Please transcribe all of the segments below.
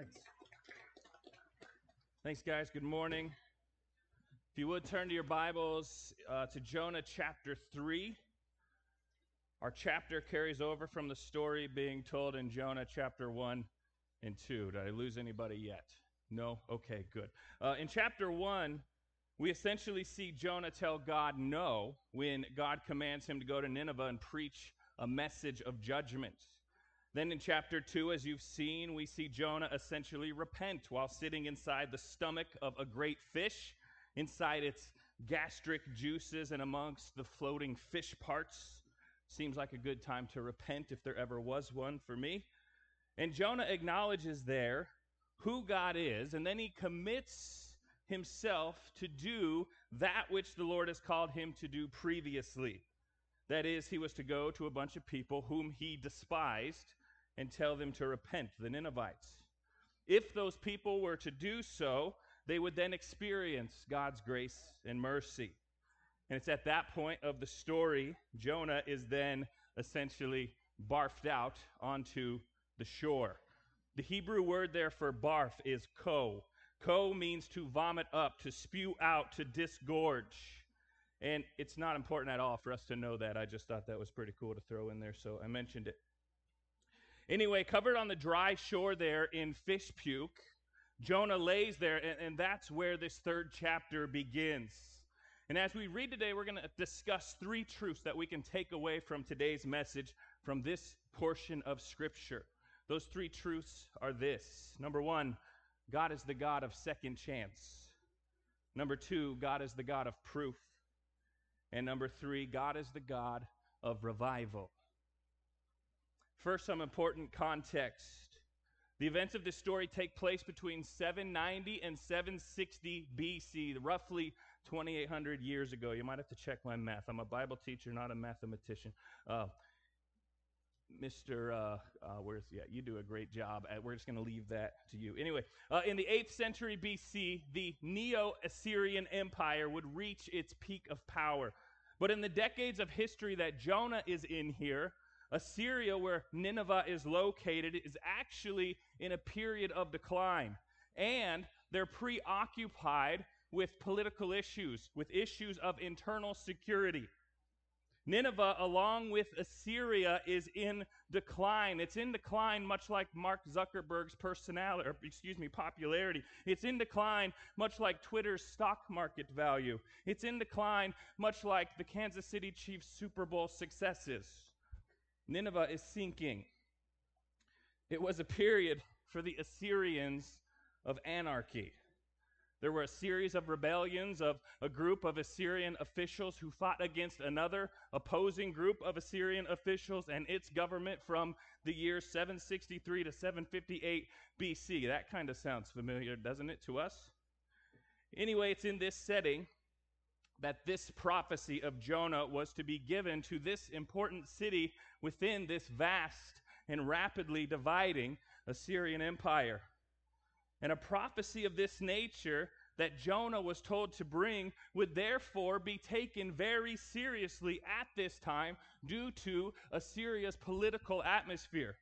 Thanks. Thanks, guys. Good morning. If you would turn to your Bibles uh, to Jonah chapter 3. Our chapter carries over from the story being told in Jonah chapter 1 and 2. Did I lose anybody yet? No? Okay, good. Uh, in chapter 1, we essentially see Jonah tell God no when God commands him to go to Nineveh and preach a message of judgment. Then in chapter 2, as you've seen, we see Jonah essentially repent while sitting inside the stomach of a great fish, inside its gastric juices and amongst the floating fish parts. Seems like a good time to repent if there ever was one for me. And Jonah acknowledges there who God is, and then he commits himself to do that which the Lord has called him to do previously. That is, he was to go to a bunch of people whom he despised and tell them to repent, the Ninevites. If those people were to do so, they would then experience God's grace and mercy. And it's at that point of the story, Jonah is then essentially barfed out onto the shore. The Hebrew word there for barf is ko. Ko means to vomit up, to spew out, to disgorge. And it's not important at all for us to know that. I just thought that was pretty cool to throw in there, so I mentioned it. Anyway, covered on the dry shore there in fish puke, Jonah lays there, and, and that's where this third chapter begins. And as we read today, we're going to discuss three truths that we can take away from today's message from this portion of Scripture. Those three truths are this number one, God is the God of second chance. Number two, God is the God of proof. And number three, God is the God of revival. First, some important context. The events of this story take place between 790 and 760 BC, roughly 2,800 years ago. You might have to check my math. I'm a Bible teacher, not a mathematician. Uh, Mr. Uh, uh, where's yeah? You do a great job. At, we're just going to leave that to you. Anyway, uh, in the eighth century BC, the Neo-Assyrian Empire would reach its peak of power. But in the decades of history that Jonah is in here, Assyria, where Nineveh is located, is actually in a period of decline. And they're preoccupied with political issues, with issues of internal security. Nineveh, along with Assyria, is in decline. It's in decline, much like Mark Zuckerberg's personality, or excuse me, popularity. It's in decline, much like Twitter's stock market value. It's in decline, much like the Kansas City Chiefs Super Bowl successes. Nineveh is sinking. It was a period for the Assyrians of anarchy. There were a series of rebellions of a group of Assyrian officials who fought against another opposing group of Assyrian officials and its government from the years 763 to 758 BC. That kind of sounds familiar, doesn't it, to us? Anyway, it's in this setting that this prophecy of Jonah was to be given to this important city within this vast and rapidly dividing Assyrian empire. And a prophecy of this nature that Jonah was told to bring would therefore be taken very seriously at this time due to Assyria's political atmosphere.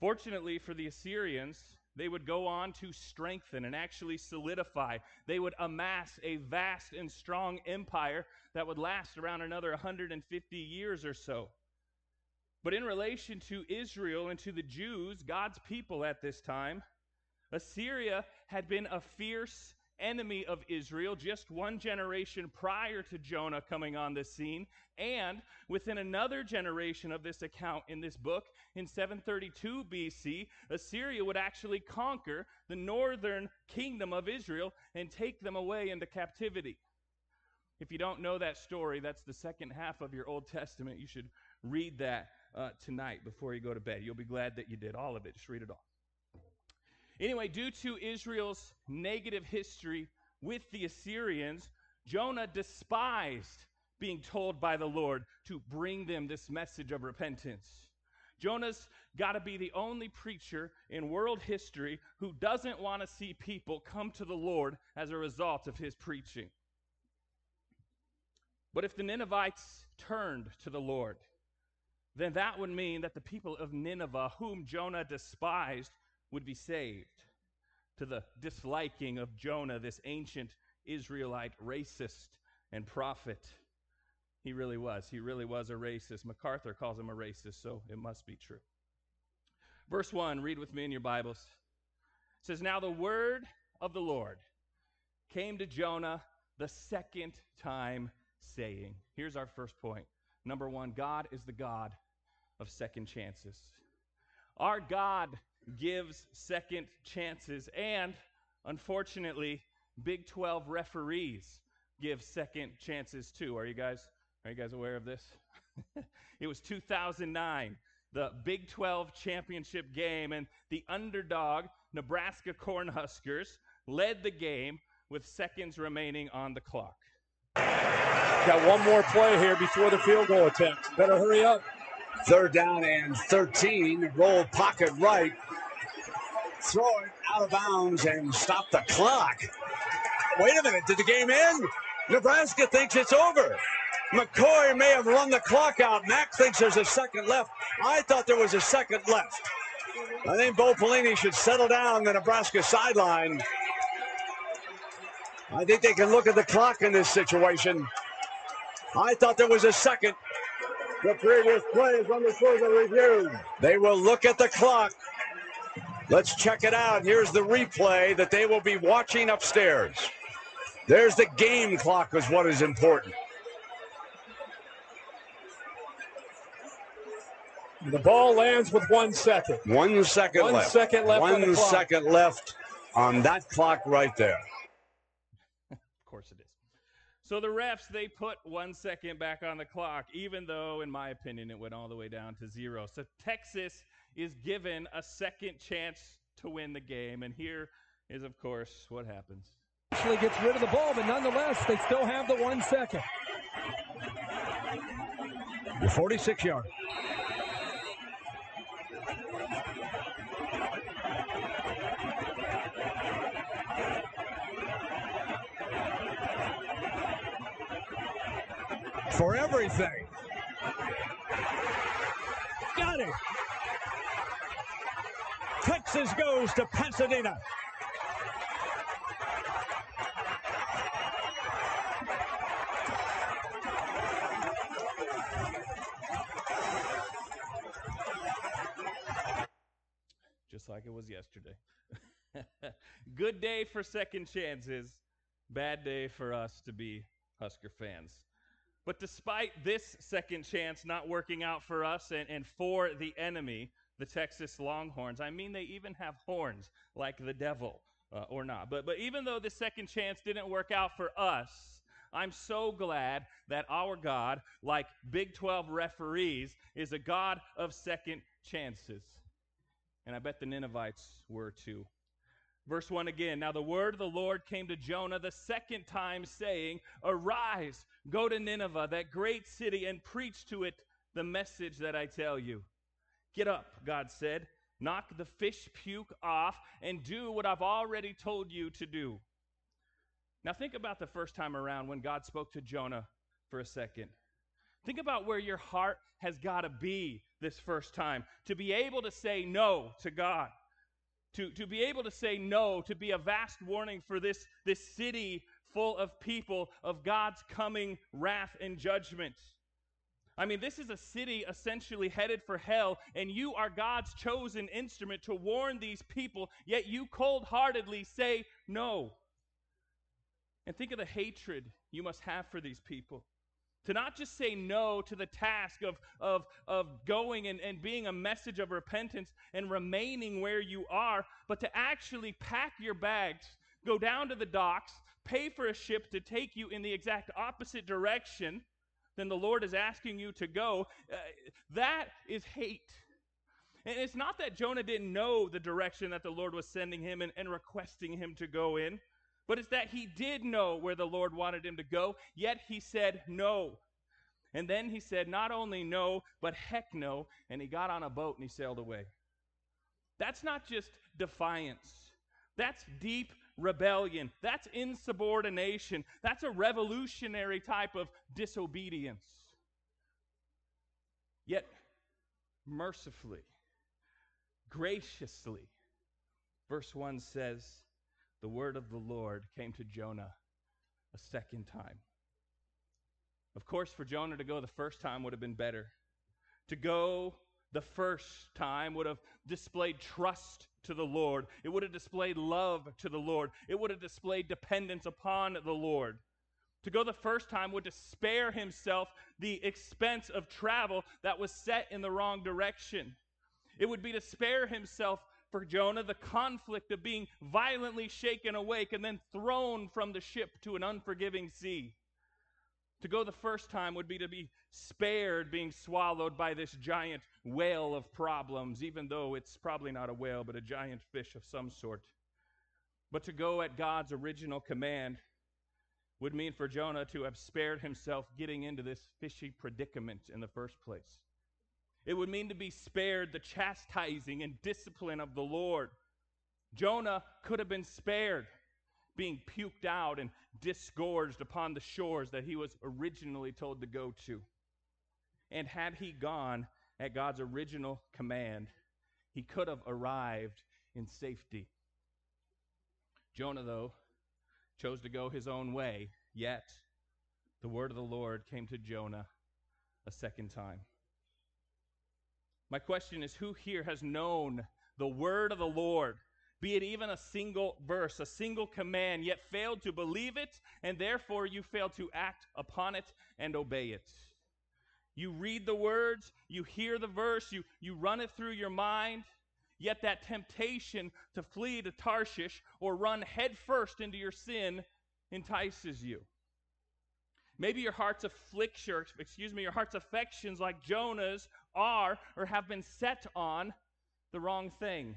Fortunately for the Assyrians, they would go on to strengthen and actually solidify. They would amass a vast and strong empire that would last around another 150 years or so. But in relation to Israel and to the Jews, God's people at this time, Assyria had been a fierce enemy of Israel just one generation prior to Jonah coming on the scene. And within another generation of this account in this book, in 732 BC, Assyria would actually conquer the northern kingdom of Israel and take them away into captivity. If you don't know that story, that's the second half of your Old Testament. You should read that uh, tonight before you go to bed. You'll be glad that you did all of it. Just read it all. Anyway, due to Israel's negative history with the Assyrians, Jonah despised being told by the Lord to bring them this message of repentance. Jonah's got to be the only preacher in world history who doesn't want to see people come to the Lord as a result of his preaching. But if the Ninevites turned to the Lord, then that would mean that the people of Nineveh, whom Jonah despised, would be saved, to the disliking of Jonah, this ancient Israelite racist and prophet. He really was. He really was a racist. MacArthur calls him a racist, so it must be true. Verse 1, read with me in your Bibles. It says, Now the word of the Lord came to Jonah the second time, saying, Here's our first point. Number one, God is the God of second chances. Our God gives second chances, and unfortunately, Big 12 referees give second chances too. Are you guys are you guys aware of this? it was 2009, the Big 12 championship game, and the underdog Nebraska Cornhuskers led the game with seconds remaining on the clock. Got one more play here before the field goal attempt. Better hurry up. Third down and 13. Roll pocket right. Throw it out of bounds and stop the clock. Wait a minute. Did the game end? Nebraska thinks it's over. McCoy may have run the clock out. Mack thinks there's a second left. I thought there was a second left. I think Bo Pelini should settle down the Nebraska sideline. I think they can look at the clock in this situation. I thought there was a second. The previous play is under further review. They will look at the clock. Let's check it out. Here's the replay that they will be watching upstairs. There's the game clock, is what is important. The ball lands with one second. One second One left. second left on One the clock. second left on that clock right there. Of course it is. So the refs, they put one second back on the clock, even though, in my opinion, it went all the way down to zero. So Texas is given a second chance to win the game. And here is, of course, what happens. Actually gets rid of the ball, but nonetheless, they still have the one second. The 46 yard. For everything. Got it. Texas goes to Pasadena. just like it was yesterday. Good day for second chances, bad day for us to be Husker fans. But despite this second chance not working out for us and, and for the enemy, the Texas Longhorns, I mean, they even have horns like the devil uh, or not. But, but even though the second chance didn't work out for us, I'm so glad that our God, like Big 12 referees, is a God of second chances. And I bet the Ninevites were too. Verse 1 again. Now the word of the Lord came to Jonah the second time, saying, Arise, go to Nineveh, that great city, and preach to it the message that I tell you. Get up, God said. Knock the fish puke off and do what I've already told you to do. Now think about the first time around when God spoke to Jonah for a second. Think about where your heart has got to be this first time to be able to say no to God. To, to be able to say no, to be a vast warning for this, this city full of people of God's coming wrath and judgment. I mean, this is a city essentially headed for hell, and you are God's chosen instrument to warn these people, yet you cold heartedly say no. And think of the hatred you must have for these people. To not just say no to the task of, of, of going and, and being a message of repentance and remaining where you are, but to actually pack your bags, go down to the docks, pay for a ship to take you in the exact opposite direction than the Lord is asking you to go, uh, that is hate. And it's not that Jonah didn't know the direction that the Lord was sending him and, and requesting him to go in. But it's that he did know where the Lord wanted him to go, yet he said no. And then he said, not only no, but heck no. And he got on a boat and he sailed away. That's not just defiance, that's deep rebellion, that's insubordination, that's a revolutionary type of disobedience. Yet, mercifully, graciously, Verse 1 says, The word of the Lord came to Jonah a second time. Of course, for Jonah to go the first time would have been better. To go the first time would have displayed trust to the Lord. It would have displayed love to the Lord. It would have displayed dependence upon the Lord. To go the first time would to spare himself the expense of travel that was set in the wrong direction. It would be to spare himself for Jonah the conflict of being violently shaken awake and then thrown from the ship to an unforgiving sea. To go the first time would be to be spared being swallowed by this giant whale of problems, even though it's probably not a whale, but a giant fish of some sort. But to go at God's original command would mean for Jonah to have spared himself getting into this fishy predicament in the first place. It would mean to be spared the chastising and discipline of the Lord. Jonah could have been spared being puked out and disgorged upon the shores that he was originally told to go to. And had he gone at God's original command, he could have arrived in safety. Jonah, though, chose to go his own way, yet the word of the Lord came to Jonah a second time. My question is who here has known the word of the Lord, be it even a single verse, a single command, yet failed to believe it, and therefore you failed to act upon it and obey it? You read the words, you hear the verse, you, you run it through your mind, yet that temptation to flee to Tarshish or run headfirst into your sin entices you. Maybe your heart's affliction, excuse me, your heart's affections, like Jonah's, are or have been set on the wrong thing.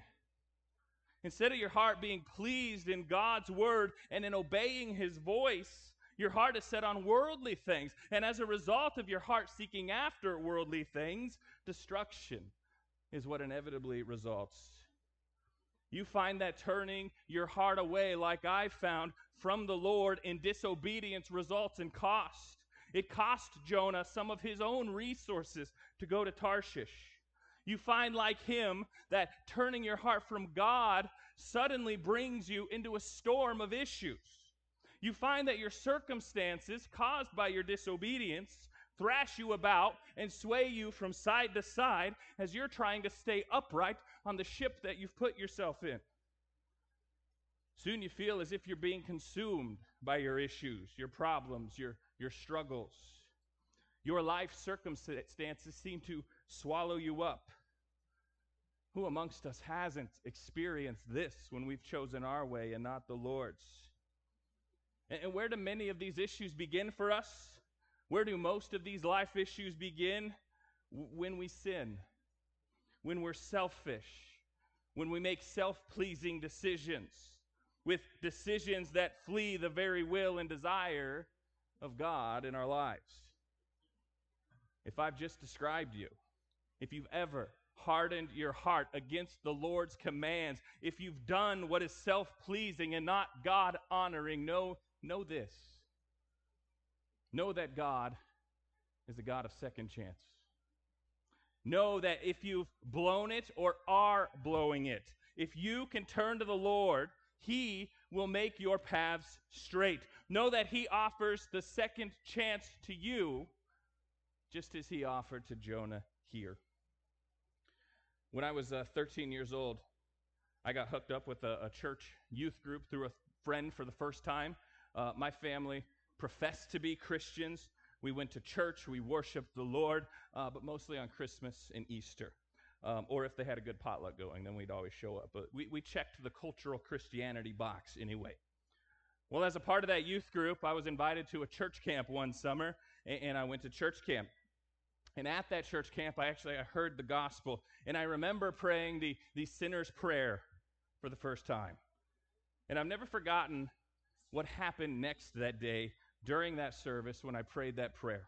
Instead of your heart being pleased in God's word and in obeying his voice, your heart is set on worldly things. And as a result of your heart seeking after worldly things, destruction is what inevitably results. You find that turning your heart away, like I found, from the Lord in disobedience results in cost. It cost Jonah some of his own resources to go to Tarshish. You find, like him, that turning your heart from God suddenly brings you into a storm of issues. You find that your circumstances caused by your disobedience thrash you about and sway you from side to side as you're trying to stay upright on the ship that you've put yourself in. Soon you feel as if you're being consumed by your issues, your problems, your, your struggles. Your life circumstances seem to swallow you up. Who amongst us hasn't experienced this when we've chosen our way and not the Lord's? And, where do many of these issues begin for us? Where do most of these life issues begin? When we sin, when we're selfish, when we make self pleasing decisions with decisions that flee the very will and desire of God in our lives. If I've just described you, if you've ever hardened your heart against the Lord's commands, if you've done what is self pleasing and not God honoring, know, know this. Know that God is a God of second chance. Know that if you've blown it or are blowing it, if you can turn to the Lord he will make your paths straight. Know that He offers the second chance to you, just as He offered to Jonah here. When I was uh, 13 years old, I got hooked up with a, a, church youth group through a friend for the first time. Uh, my family professed to be Christians. We went to church, we worshiped the Lord, uh, but mostly on Christmas and Easter. Um, or if they had a good potluck going, then we'd always show up. But we, we checked the cultural Christianity box anyway. Well, as a part of that youth group, I was invited to a church camp one summer, and, and I went to church camp. And at that church camp, I actually I heard the gospel, and I remember praying the, the sinner's prayer for the first time. And I've never forgotten what happened next that day during that service when I prayed that prayer.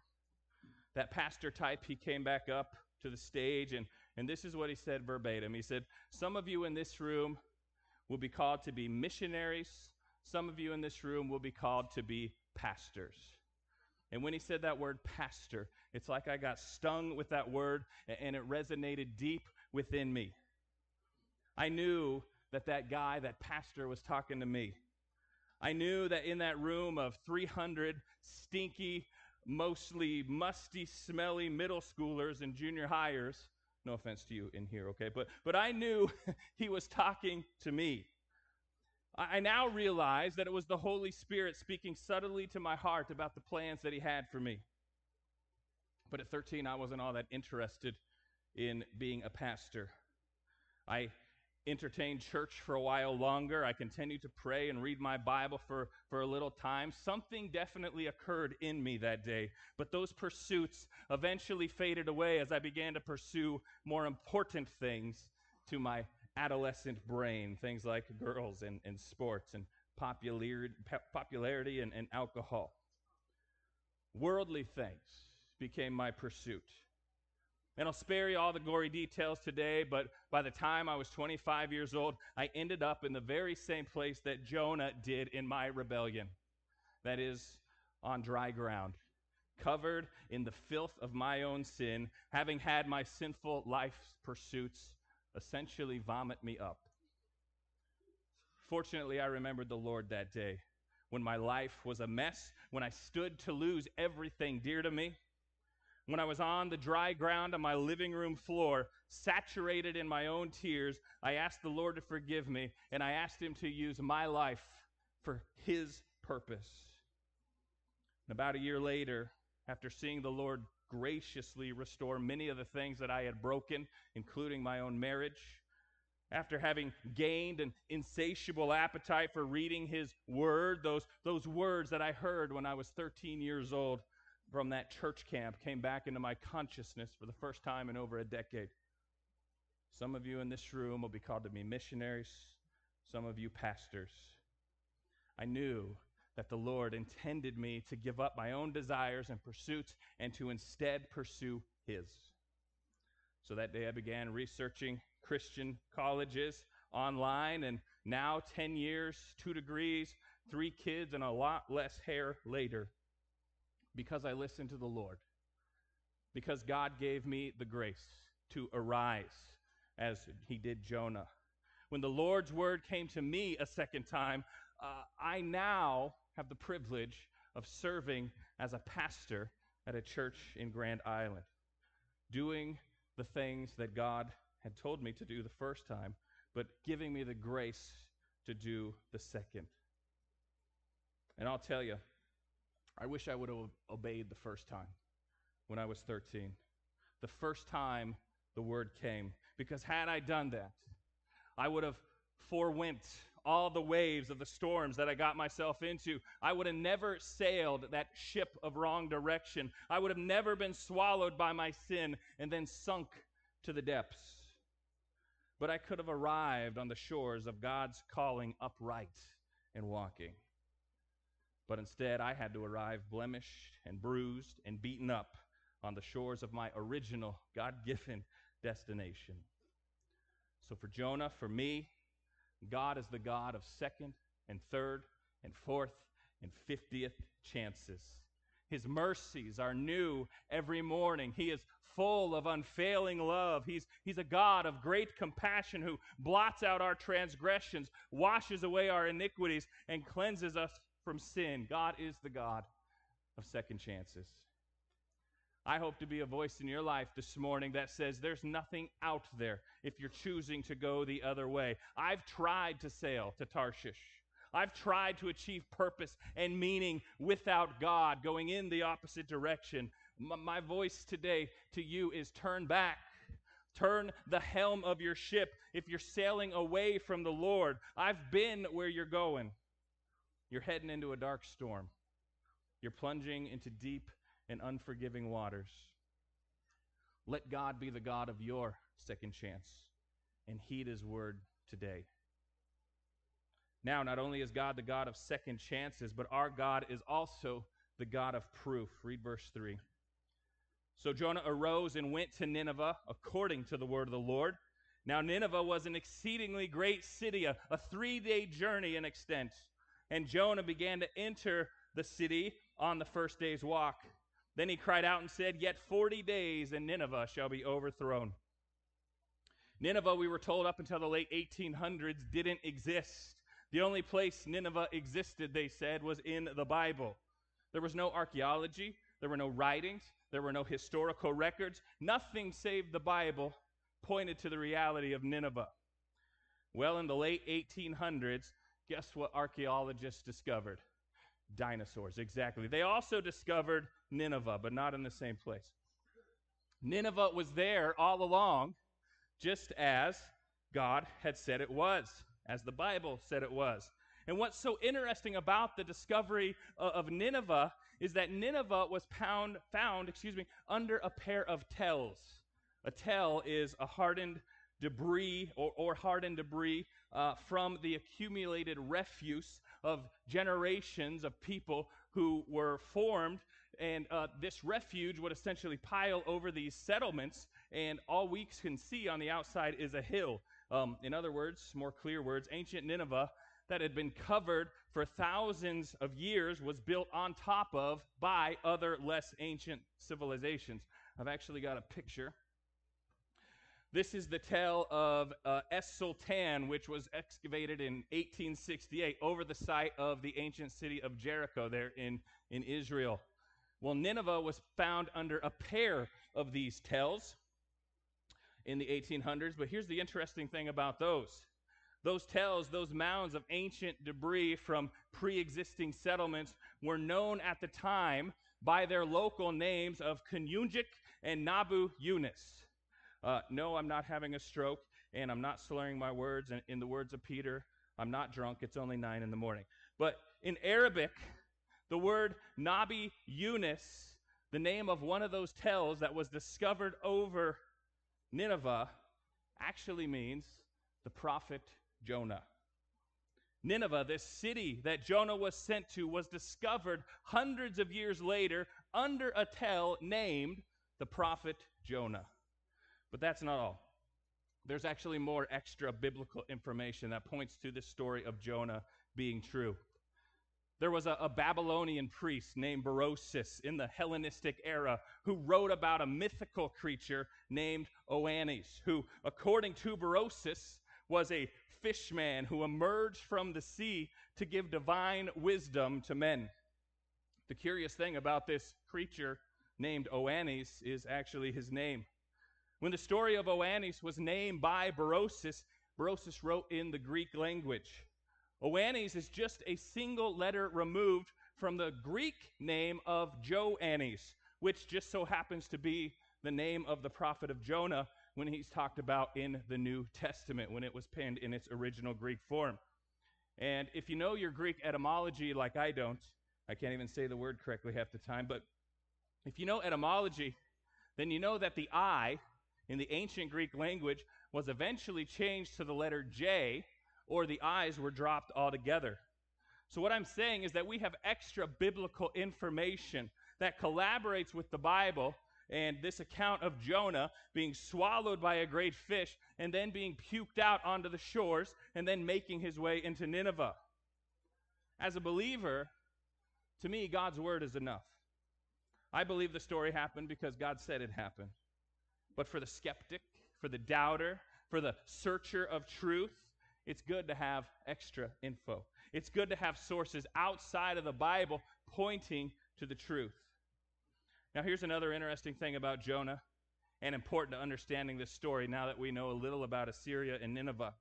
That pastor type, he came back up to the stage and and this is what he said verbatim. He said, Some of you in this room will be called to be missionaries, some of you in this room will be called to be pastors. And when he said that word pastor, it's like I got stung with that word and it resonated deep within me. I knew that that guy, that pastor, was talking to me. I knew that in that room of 300 stinky, mostly musty, smelly middle schoolers and junior hires, no offense to you in here, okay, but, but I knew he was talking to me. I, I now realize that it was the Holy Spirit speaking subtly to my heart about the plans that he had for me. But at 13, I wasn't all that interested in being a pastor. I entertained church for a while longer. I continued to pray and read my Bible for, for a little time. Something definitely occurred in me that day, but those pursuits eventually faded away as I began to pursue more important things to my adolescent brain things like girls and, and sports and popularity, popularity and, and alcohol. Worldly things became my pursuit. And I'll spare you all the gory details today, but by the time I was 25 years old, I ended up in the very same place that Jonah did in my rebellion. That is, on dry ground, covered in the filth of my own sin, having had my sinful life's pursuits essentially vomit me up. Fortunately, I remembered the Lord that day when my life was a mess, when I stood to lose everything dear to me when I was on the dry ground on my living room floor, saturated in my own tears, I asked the Lord to forgive me, and I asked Him to use my life for His purpose. And about a year later, after seeing the Lord graciously restore many of the things that I had broken, including my own marriage, after having gained an insatiable appetite for reading his word, those, those words that I heard when I was 13 years old, from that church camp came back into my consciousness for the first time in over a decade. Some of you in this room will be called to be missionaries, some of you pastors. I knew that the Lord intended me to give up my own desires and pursuits and to instead pursue His. So that day I began researching Christian colleges online, and now, 10 years, two degrees, three kids, and a lot less hair later, because I listened to the Lord, because God gave me the grace to arise as he did Jonah. When the Lord's word came to me a second time, uh, I now have the privilege of serving as a pastor at a church in Grand Island, doing the things that God had told me to do the first time, but giving me the grace to do the second. And I'll tell you, I wish I would have obeyed the first time when I was 13. The first time the word came. Because had I done that, I would have forewent all the waves of the storms that I got myself into. I would have never sailed that ship of wrong direction. I would have never been swallowed by my sin and then sunk to the depths. But I could have arrived on the shores of God's calling upright and walking. But instead, I had to arrive blemished and bruised and beaten up on the shores of my original God given destination. So for Jonah, for me, God is the God of second and third and fourth and fiftieth chances. His mercies are new every morning. He is full of unfailing love. He's, he's a God of great compassion who blots out our transgressions, washes away our iniquities, and cleanses us from sin. God is the God of second chances. I hope to be a voice in your life this morning that says there's nothing out there if you're choosing to go the other way. I've tried to sail to Tarshish. I've tried to achieve purpose and meaning without God, going in the opposite direction. My voice today to you is turn back. Turn the helm of your ship if you're sailing away from the Lord. I've been where you're going. You're heading into a dark storm. You're plunging into deep and unforgiving waters. Let God be the God of your second chance and heed his word today. Now, not only is God the God of second chances, but our God is also the God of proof. Read verse 3. So Jonah arose and went to Nineveh according to the word of the Lord. Now, Nineveh was an exceedingly great city, a, a three day journey in extent. And Jonah began to enter the city on the first day's walk. Then he cried out and said, Yet forty days and Nineveh shall be overthrown. Nineveh, we were told up until the late 1800s, didn't exist. The only place Nineveh existed, they said, was in the Bible. There was no archaeology, there were no writings, there were no historical records. Nothing save the Bible pointed to the reality of Nineveh. Well, in the late 1800s, guess what archaeologists discovered? Dinosaurs, exactly. They also discovered Nineveh, but not in the same place. Nineveh was there all along, just as God had said it was, as the Bible said it was. And what's so interesting about the discovery of Nineveh is that Nineveh was pound, found, excuse me, under a pair of tells. A tell is a hardened debris or, or hardened debris uh, from the accumulated refuse of generations of people who were formed. And uh, this refuge would essentially pile over these settlements, and all we can see on the outside is a hill. Um, in other words, more clear words, ancient Nineveh that had been covered for thousands of years was built on top of by other less ancient civilizations. I've actually got a picture this is the tell of uh, Es Sultan, which was excavated in 1868 over the site of the ancient city of Jericho there in, in Israel. Well, Nineveh was found under a pair of these tells in the 1800s, but here's the interesting thing about those. Those tells, those mounds of ancient debris from pre existing settlements, were known at the time by their local names of Kunyunjik and Nabi Yunus. Uh, no, I'm not having a stroke, and I'm not slurring my words. And in the words of Peter, I'm not drunk. It's only nine in the morning. But in Arabic, the word Nabi Yunus, the name of one of those tells that was discovered over Nineveh, actually means the prophet Jonah. Nineveh, this city that Jonah was sent to, was discovered hundreds of years later under a tell named the prophet Jonah. But that's not all. There's actually more extra biblical information that points to this story of Jonah being true. There was a, a, Babylonian priest named Berosus in the Hellenistic era who wrote about a mythical creature named Oannes, who, according to Berosus, was a fishman who emerged from the sea to give divine wisdom to men. The curious thing about this creature named Oannes is actually his name. When the story of Oannes was named by Berosus, Berosus wrote in the Greek language. Oannes is just a single letter removed from the Greek name of Joannes, which just so happens to be the name of the prophet of Jonah when he's talked about in the New Testament, when it was penned in its original Greek form. And if you know your Greek etymology like I don't, I can't even say the word correctly half the time, but if you know etymology, then you know that the I in the ancient Greek language was eventually changed to the letter J, or the I's were dropped altogether. So, what I'm saying is that we have extra biblical information that collaborates with the Bible and this account of Jonah being swallowed by a great fish and then being puked out onto the shores and then making his way into Nineveh. As a believer, to me, God's word is enough. I believe the story happened because God said it happened. But for the skeptic, for the doubter, for the searcher of truth, it's good to have extra info. It's good to have sources outside of the Bible pointing to the truth. Now, here's another interesting thing about Jonah and important to understanding this story now that we know a little about Assyria and Nineveh.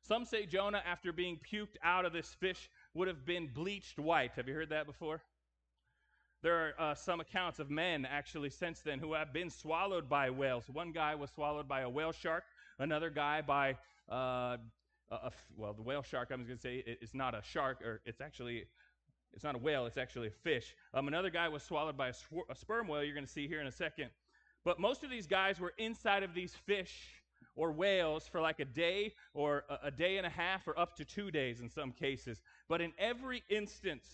Some say Jonah, after being puked out of this fish, would have been bleached white. Have you heard that before? There are uh, some accounts of men actually since then who have been swallowed by whales. One guy was swallowed by a whale shark, another guy by, uh, well, the whale shark, I was going to say it's not a shark, or it's actually, it's not a whale, it's actually a fish. Um, another guy was swallowed by a, sw- a sperm whale, you're going to see here in a second. But most of these guys were inside of these fish or whales for like a day or a, a day and a half or up to two days in some cases. But in every instance,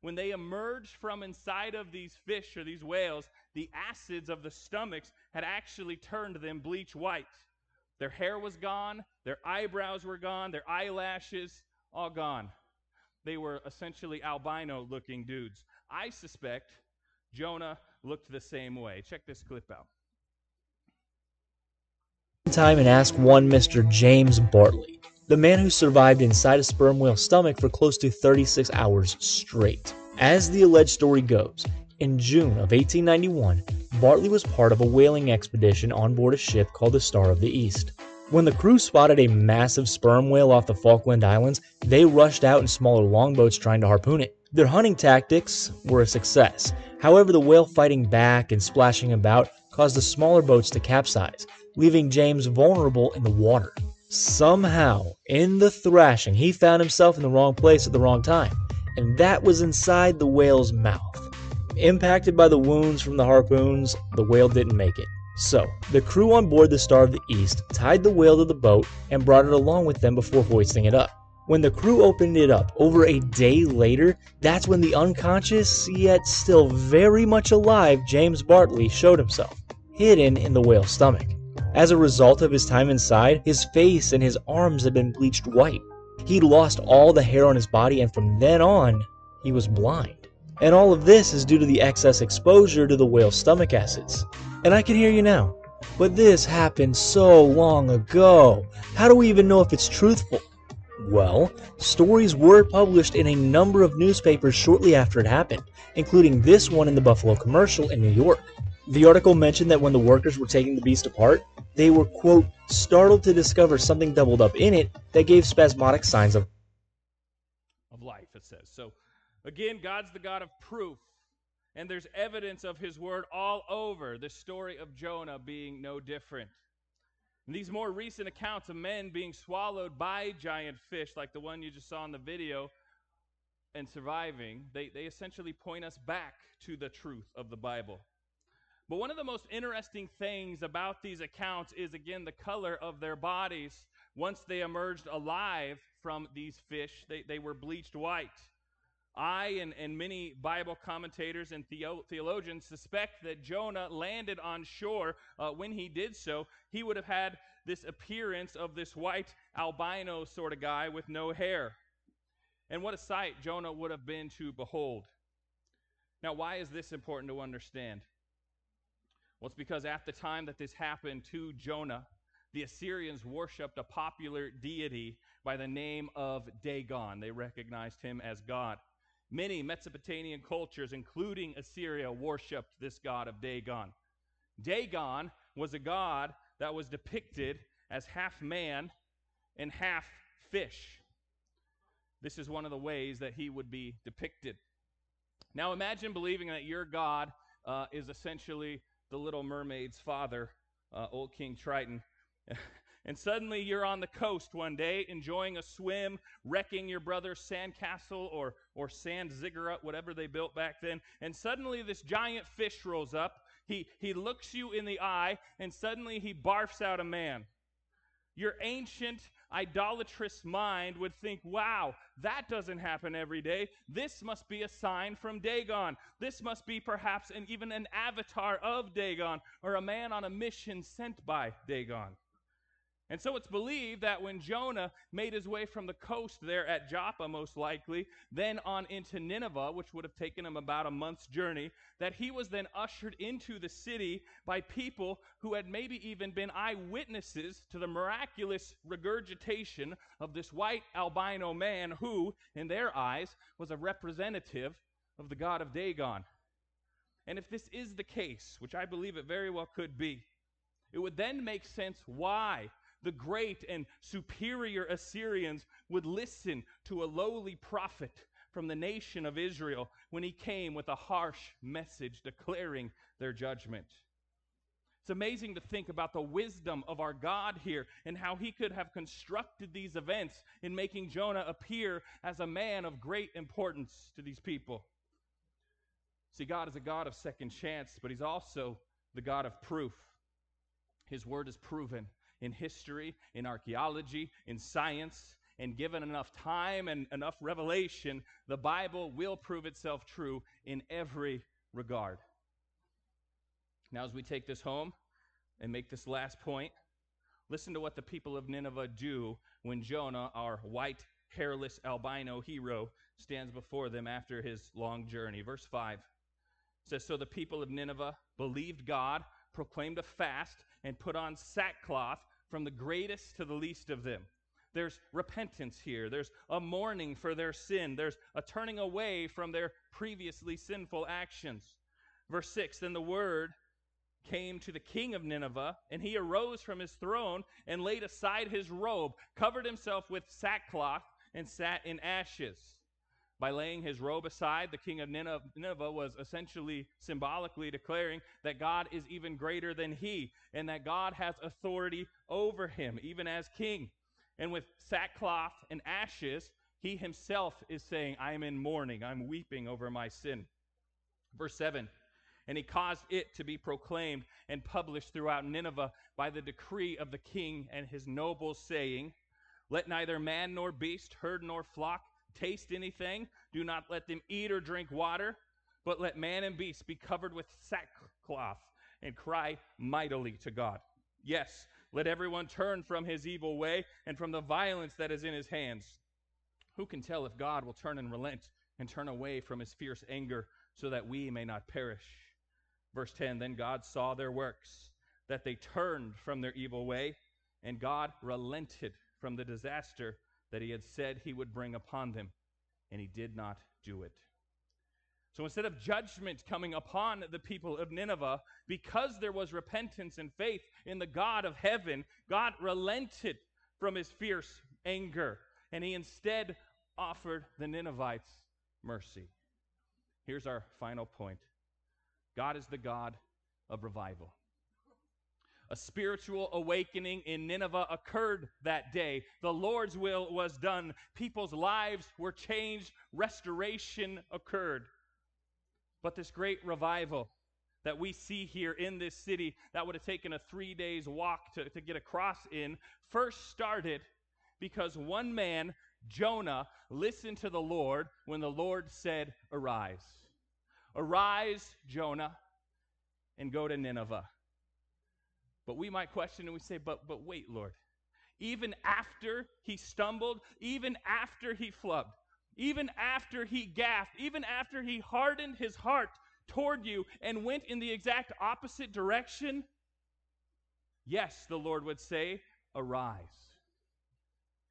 when they emerged from inside of these fish or these whales, the acids of the stomachs had actually turned them bleach white. Their hair was gone, their eyebrows were gone, their eyelashes, all gone. They were essentially albino looking dudes. I suspect Jonah looked the same way. Check this clip out. time and ask one Mr. James Bartley, the man who survived inside a sperm whale's stomach for close to 36 hours straight. As the alleged story goes, in June of 1891, Bartley was part of a whaling expedition on board a ship called the Star of the East. When the crew spotted a massive sperm whale off the Falkland Islands, they rushed out in smaller longboats trying to harpoon it. Their hunting tactics were a success. However, the whale fighting back and splashing about caused the smaller boats to capsize, leaving James vulnerable in the water. Somehow, in the thrashing, he found himself in the wrong place at the wrong time, and that was inside the whale's mouth. Impacted by the wounds from the harpoons, the whale didn't make it. So, the crew on board the Star of the East tied the whale to the boat and brought it along with them before hoisting it up. When the crew opened it up over a day later, that's when the unconscious, yet still very much alive James Bartley showed himself, hidden in the whale's stomach. As a result of his time inside, his face and his arms had been bleached white. He'd lost all the hair on his body, and from then on, he was blind. And all of this is due to the excess exposure to the whale's stomach acids. And I can hear you now. But this happened so long ago. How do we even know if it's truthful? Well, stories were published in a number of newspapers shortly after it happened, including this one in the Buffalo Commercial in New York. The article mentioned that when the workers were taking the beast apart, they were, quote, startled to discover something doubled up in it that gave spasmodic signs of of life, it says. So again, God's the God of proof. And there's evidence of his word all over the story of Jonah being no different. And these more recent accounts of men being swallowed by giant fish, like the one you just saw in the video, and surviving, they, they essentially point us back to the truth of the Bible. But one of the most interesting things about these accounts is, again, the color of their bodies. Once they emerged alive from these fish, they, they were bleached white. I and, and many Bible commentators and theo- theologians suspect that Jonah landed on shore. Uh, when he did so, he would have had this appearance of this white albino sort of guy with no hair. And what a sight Jonah would have been to behold. Now, why is this important to understand? Well, it's because at the time that this happened to Jonah, the Assyrians worshiped a popular deity by the name of Dagon. They recognized him as God. Many Mesopotamian cultures, including Assyria, worshiped this god of Dagon. Dagon was a god that was depicted as half man and half fish. This is one of the ways that he would be depicted. Now imagine believing that your God uh, is essentially the Little Mermaid's father, uh, old King Triton. and suddenly you're on the coast one day enjoying a swim, wrecking your brother's sandcastle or, or sand ziggurat, whatever they built back then. And suddenly this giant fish rolls up. He, he looks you in the eye, and suddenly he barfs out a man. Your ancient idolatrous mind would think, wow, that doesn't happen every day. This must be a sign from Dagon. This must be perhaps an, even an avatar of Dagon or a man on a mission sent by Dagon. And so it's believed that when Jonah made his way from the coast there at Joppa, most likely, then on into Nineveh, which would have taken him about a month's journey, that he was then ushered into the city by people who had maybe even been eyewitnesses to the miraculous regurgitation of this white albino man who, in their eyes, was a representative of the god of Dagon. And if this is the case, which I believe it very well could be, it would then make sense why the great and superior Assyrians would listen to a lowly prophet from the nation of Israel when he came with a harsh message declaring their judgment. It's amazing to think about the wisdom of our God here and how he could have constructed these events in making Jonah appear as a man of great importance to these people. See, God is a God of second chance, but he's also the God of proof. His word is proven in history, in archaeology, in science, and given enough time and enough revelation, the Bible will prove itself true in every regard. Now, as we take this home and make this last point, listen to what the people of Nineveh do when Jonah, our white, hairless albino hero, stands before them after his long journey. Verse 5 says So the people of Nineveh believed God, proclaimed a fast, and put on sackcloth from the greatest to the least of them. There's repentance here. There's a mourning for their sin. There's a turning away from their previously sinful actions. Verse 6 Then the word came to the king of Nineveh, and he arose from his throne and laid aside his robe, covered himself with sackcloth, and sat in ashes. By laying his robe aside, the king of Nineveh was essentially symbolically declaring that God is even greater than he, and that God has authority over him, even as king. And with sackcloth and ashes, he himself is saying, I am in mourning, I'm weeping over my sin. Verse 7 and he caused it to be proclaimed and published throughout Nineveh by the decree of the king and his nobles, saying, Let neither man nor beast, herd nor flock taste anything. Do not let them eat or drink water, but let man and beast be covered with sackcloth and cry mightily to God. Yes, let everyone turn from his evil way and from the violence that is in his hands. Who can tell if God will turn and relent and turn away from his fierce anger so that we may not perish? Verse 10 Then God saw their works, that they turned from their evil way, and God relented from the disaster that he had said he would bring upon them, and he did not do it. So instead of judgment coming upon the people of Nineveh, because there was repentance and faith in the God of heaven, God relented from his fierce anger, and he instead offered the Ninevites mercy. Here's our final point God is the God of revival. A spiritual awakening in Nineveh occurred that day. The Lord's will was done. People's lives were changed. Restoration occurred. But this great revival that we see here in this city, that would have taken a three days walk to, to get across in, first started because one man, Jonah, listened to the Lord when the Lord said, Arise. Arise, Jonah, and go to Nineveh. But we might question and we say, but, but wait, Lord. Even after he stumbled, even after he flubbed, even after he gaffed, even after he hardened his heart toward you and went in the exact opposite direction, yes, the Lord would say, Arise.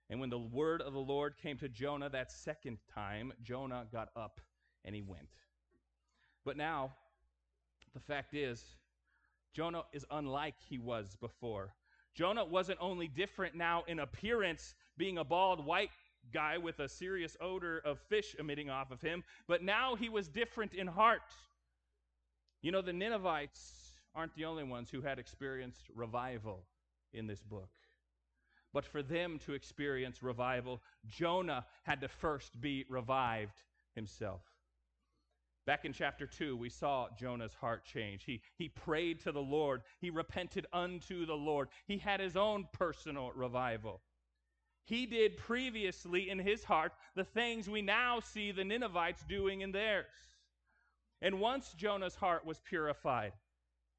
And when the word of the Lord came to Jonah that second time, Jonah got up and he went. But now, the fact is, Jonah is unlike he was before. Jonah wasn't only different now in appearance, being a bald white guy with a serious odor of fish emitting off of him, but now he was different in heart. You know, the Ninevites aren't the only ones who had experienced revival in this book. But for them to experience revival, Jonah had to first be revived himself. Back in chapter 2, we saw Jonah's heart change. He, he prayed to the Lord, he repented unto the Lord, he had his own personal revival. He did previously in his heart the things we now see the Ninevites doing in theirs. And once Jonah's heart was purified,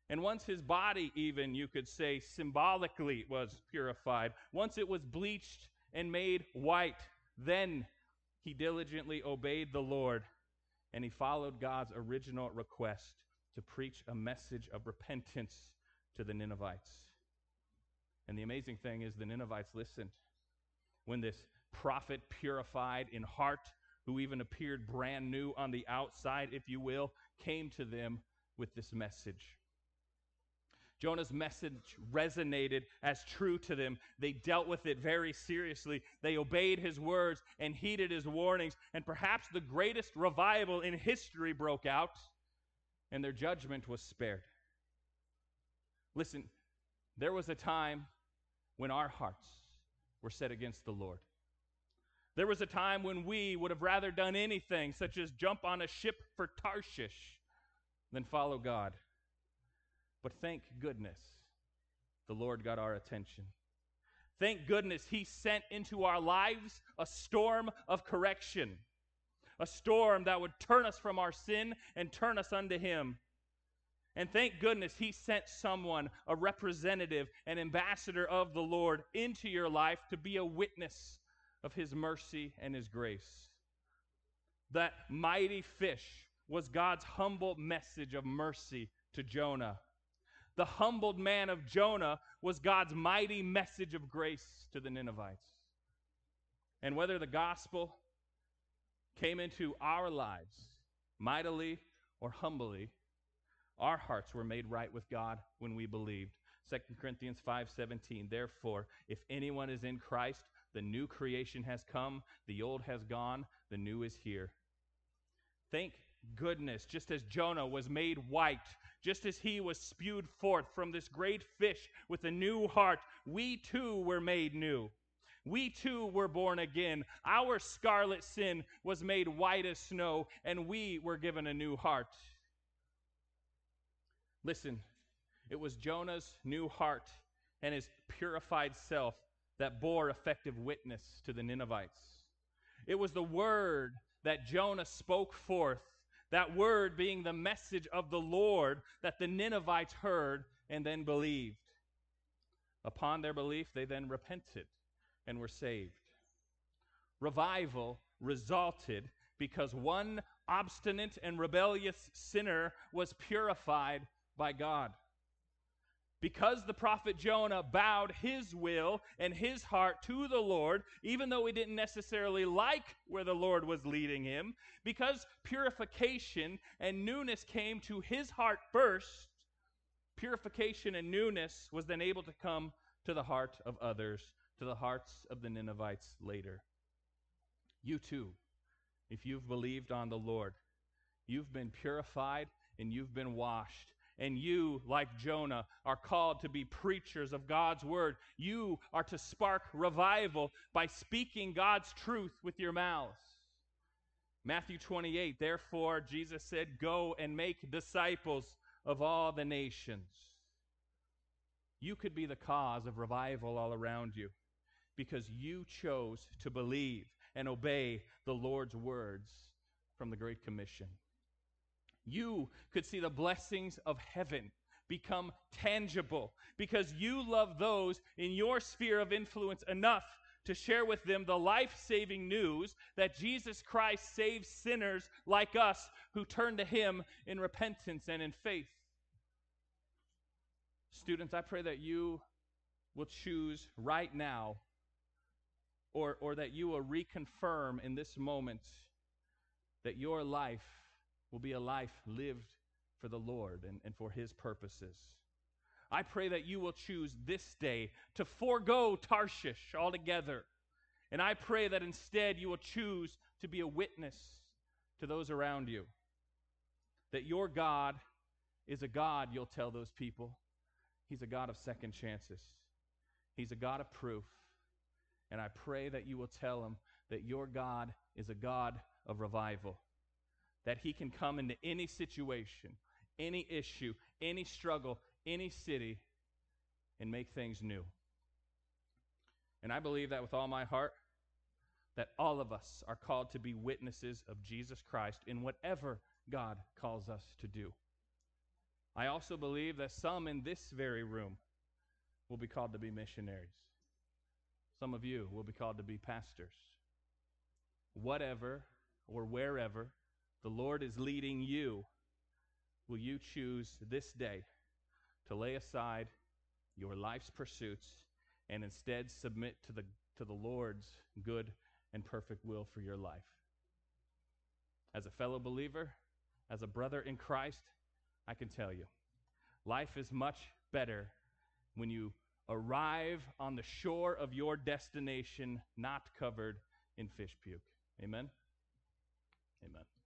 and once his body, even you could say symbolically, was purified, once it was bleached and made white, then he diligently obeyed the Lord and he followed God's original request to preach a message of repentance to the Ninevites. And the amazing thing is, the Ninevites listened. When this prophet, purified in heart, who even appeared brand new on the outside, if you will, came to them with this message. Jonah's message resonated as true to them. They dealt with it very seriously. They obeyed his words and heeded his warnings. And perhaps the greatest revival in history broke out, and their judgment was spared. Listen, there was a time when our hearts were set against the Lord. There was a time when we would have rather done anything, such as jump on a ship for Tarshish, than follow God. But thank goodness the Lord got our attention. Thank goodness He sent into our lives a storm of correction, a storm that would turn us from our sin and turn us unto Him. And thank goodness He sent someone, a representative, an ambassador of the Lord, into your life to be a witness of His mercy and His grace. That mighty fish was God's humble message of mercy to Jonah The humbled man of Jonah was God's mighty message of grace to the Ninevites. And whether the gospel came into our lives mightily or humbly, our hearts were made right with God when we believed. 2 Corinthians 5:17 Therefore, if anyone is in Christ, the new creation has come, the old has gone, the new is here. Thank goodness, just as Jonah was made white, just as he was spewed forth from this great fish with a new heart, we too were made new. We too were born again. Our scarlet sin was made white as snow, and we were given a new heart. Listen, it was Jonah's new heart and his purified self that bore effective witness to the Ninevites. It was the word that Jonah spoke forth, that word being the message of the Lord that the Ninevites heard and then believed. Upon their belief, they then repented and were saved. Revival resulted because one obstinate and rebellious sinner was purified by God. Because the prophet Jonah bowed his will and his heart to the Lord, even though he didn't necessarily like where the Lord was leading him, because purification and newness came to his heart first, purification and newness was then able to come to the heart of others, to the hearts of the Ninevites later. You too, if you've believed on the Lord, you've been purified and you've been washed and you, like Jonah, are called to be preachers of God's word. You are to spark revival by speaking God's truth with your mouths. Matthew 28, therefore, Jesus said, Go and make disciples of all the nations. You could be the cause of revival all around you because you chose to believe and obey the Lord's words from the Great Commission you could see the blessings of heaven become tangible because you love those in your sphere of influence enough to share with them the life saving news that Jesus Christ saves sinners like us who turn to Him in repentance and in faith. Students, I pray that you will choose right now or, or that you will reconfirm in this moment that your life will be a life lived for the Lord and, and for His purposes. I pray that you will choose this day to forego Tarshish altogether. And I pray that instead you will choose to be a witness to those around you. That your God is a God, you'll tell those people. He's a God of second chances, He's a God of proof. And I pray that you will tell them that your God is a God of revival that He can come into any situation, any issue, any struggle, any city, and make things new. And I believe that with all my heart, that all of us are called to be witnesses of Jesus Christ in whatever God calls us to do. I also believe that some in this very room will be called to be missionaries. Some of you will be called to be pastors. Whatever or wherever the Lord is leading you, will you choose this day to lay aside your life's pursuits and instead submit to the, to the Lord's good and perfect will for your life? As a fellow believer, as a brother in Christ, I can tell you, life is much better when you arrive on the shore of your destination not covered in fish puke. Amen? Amen.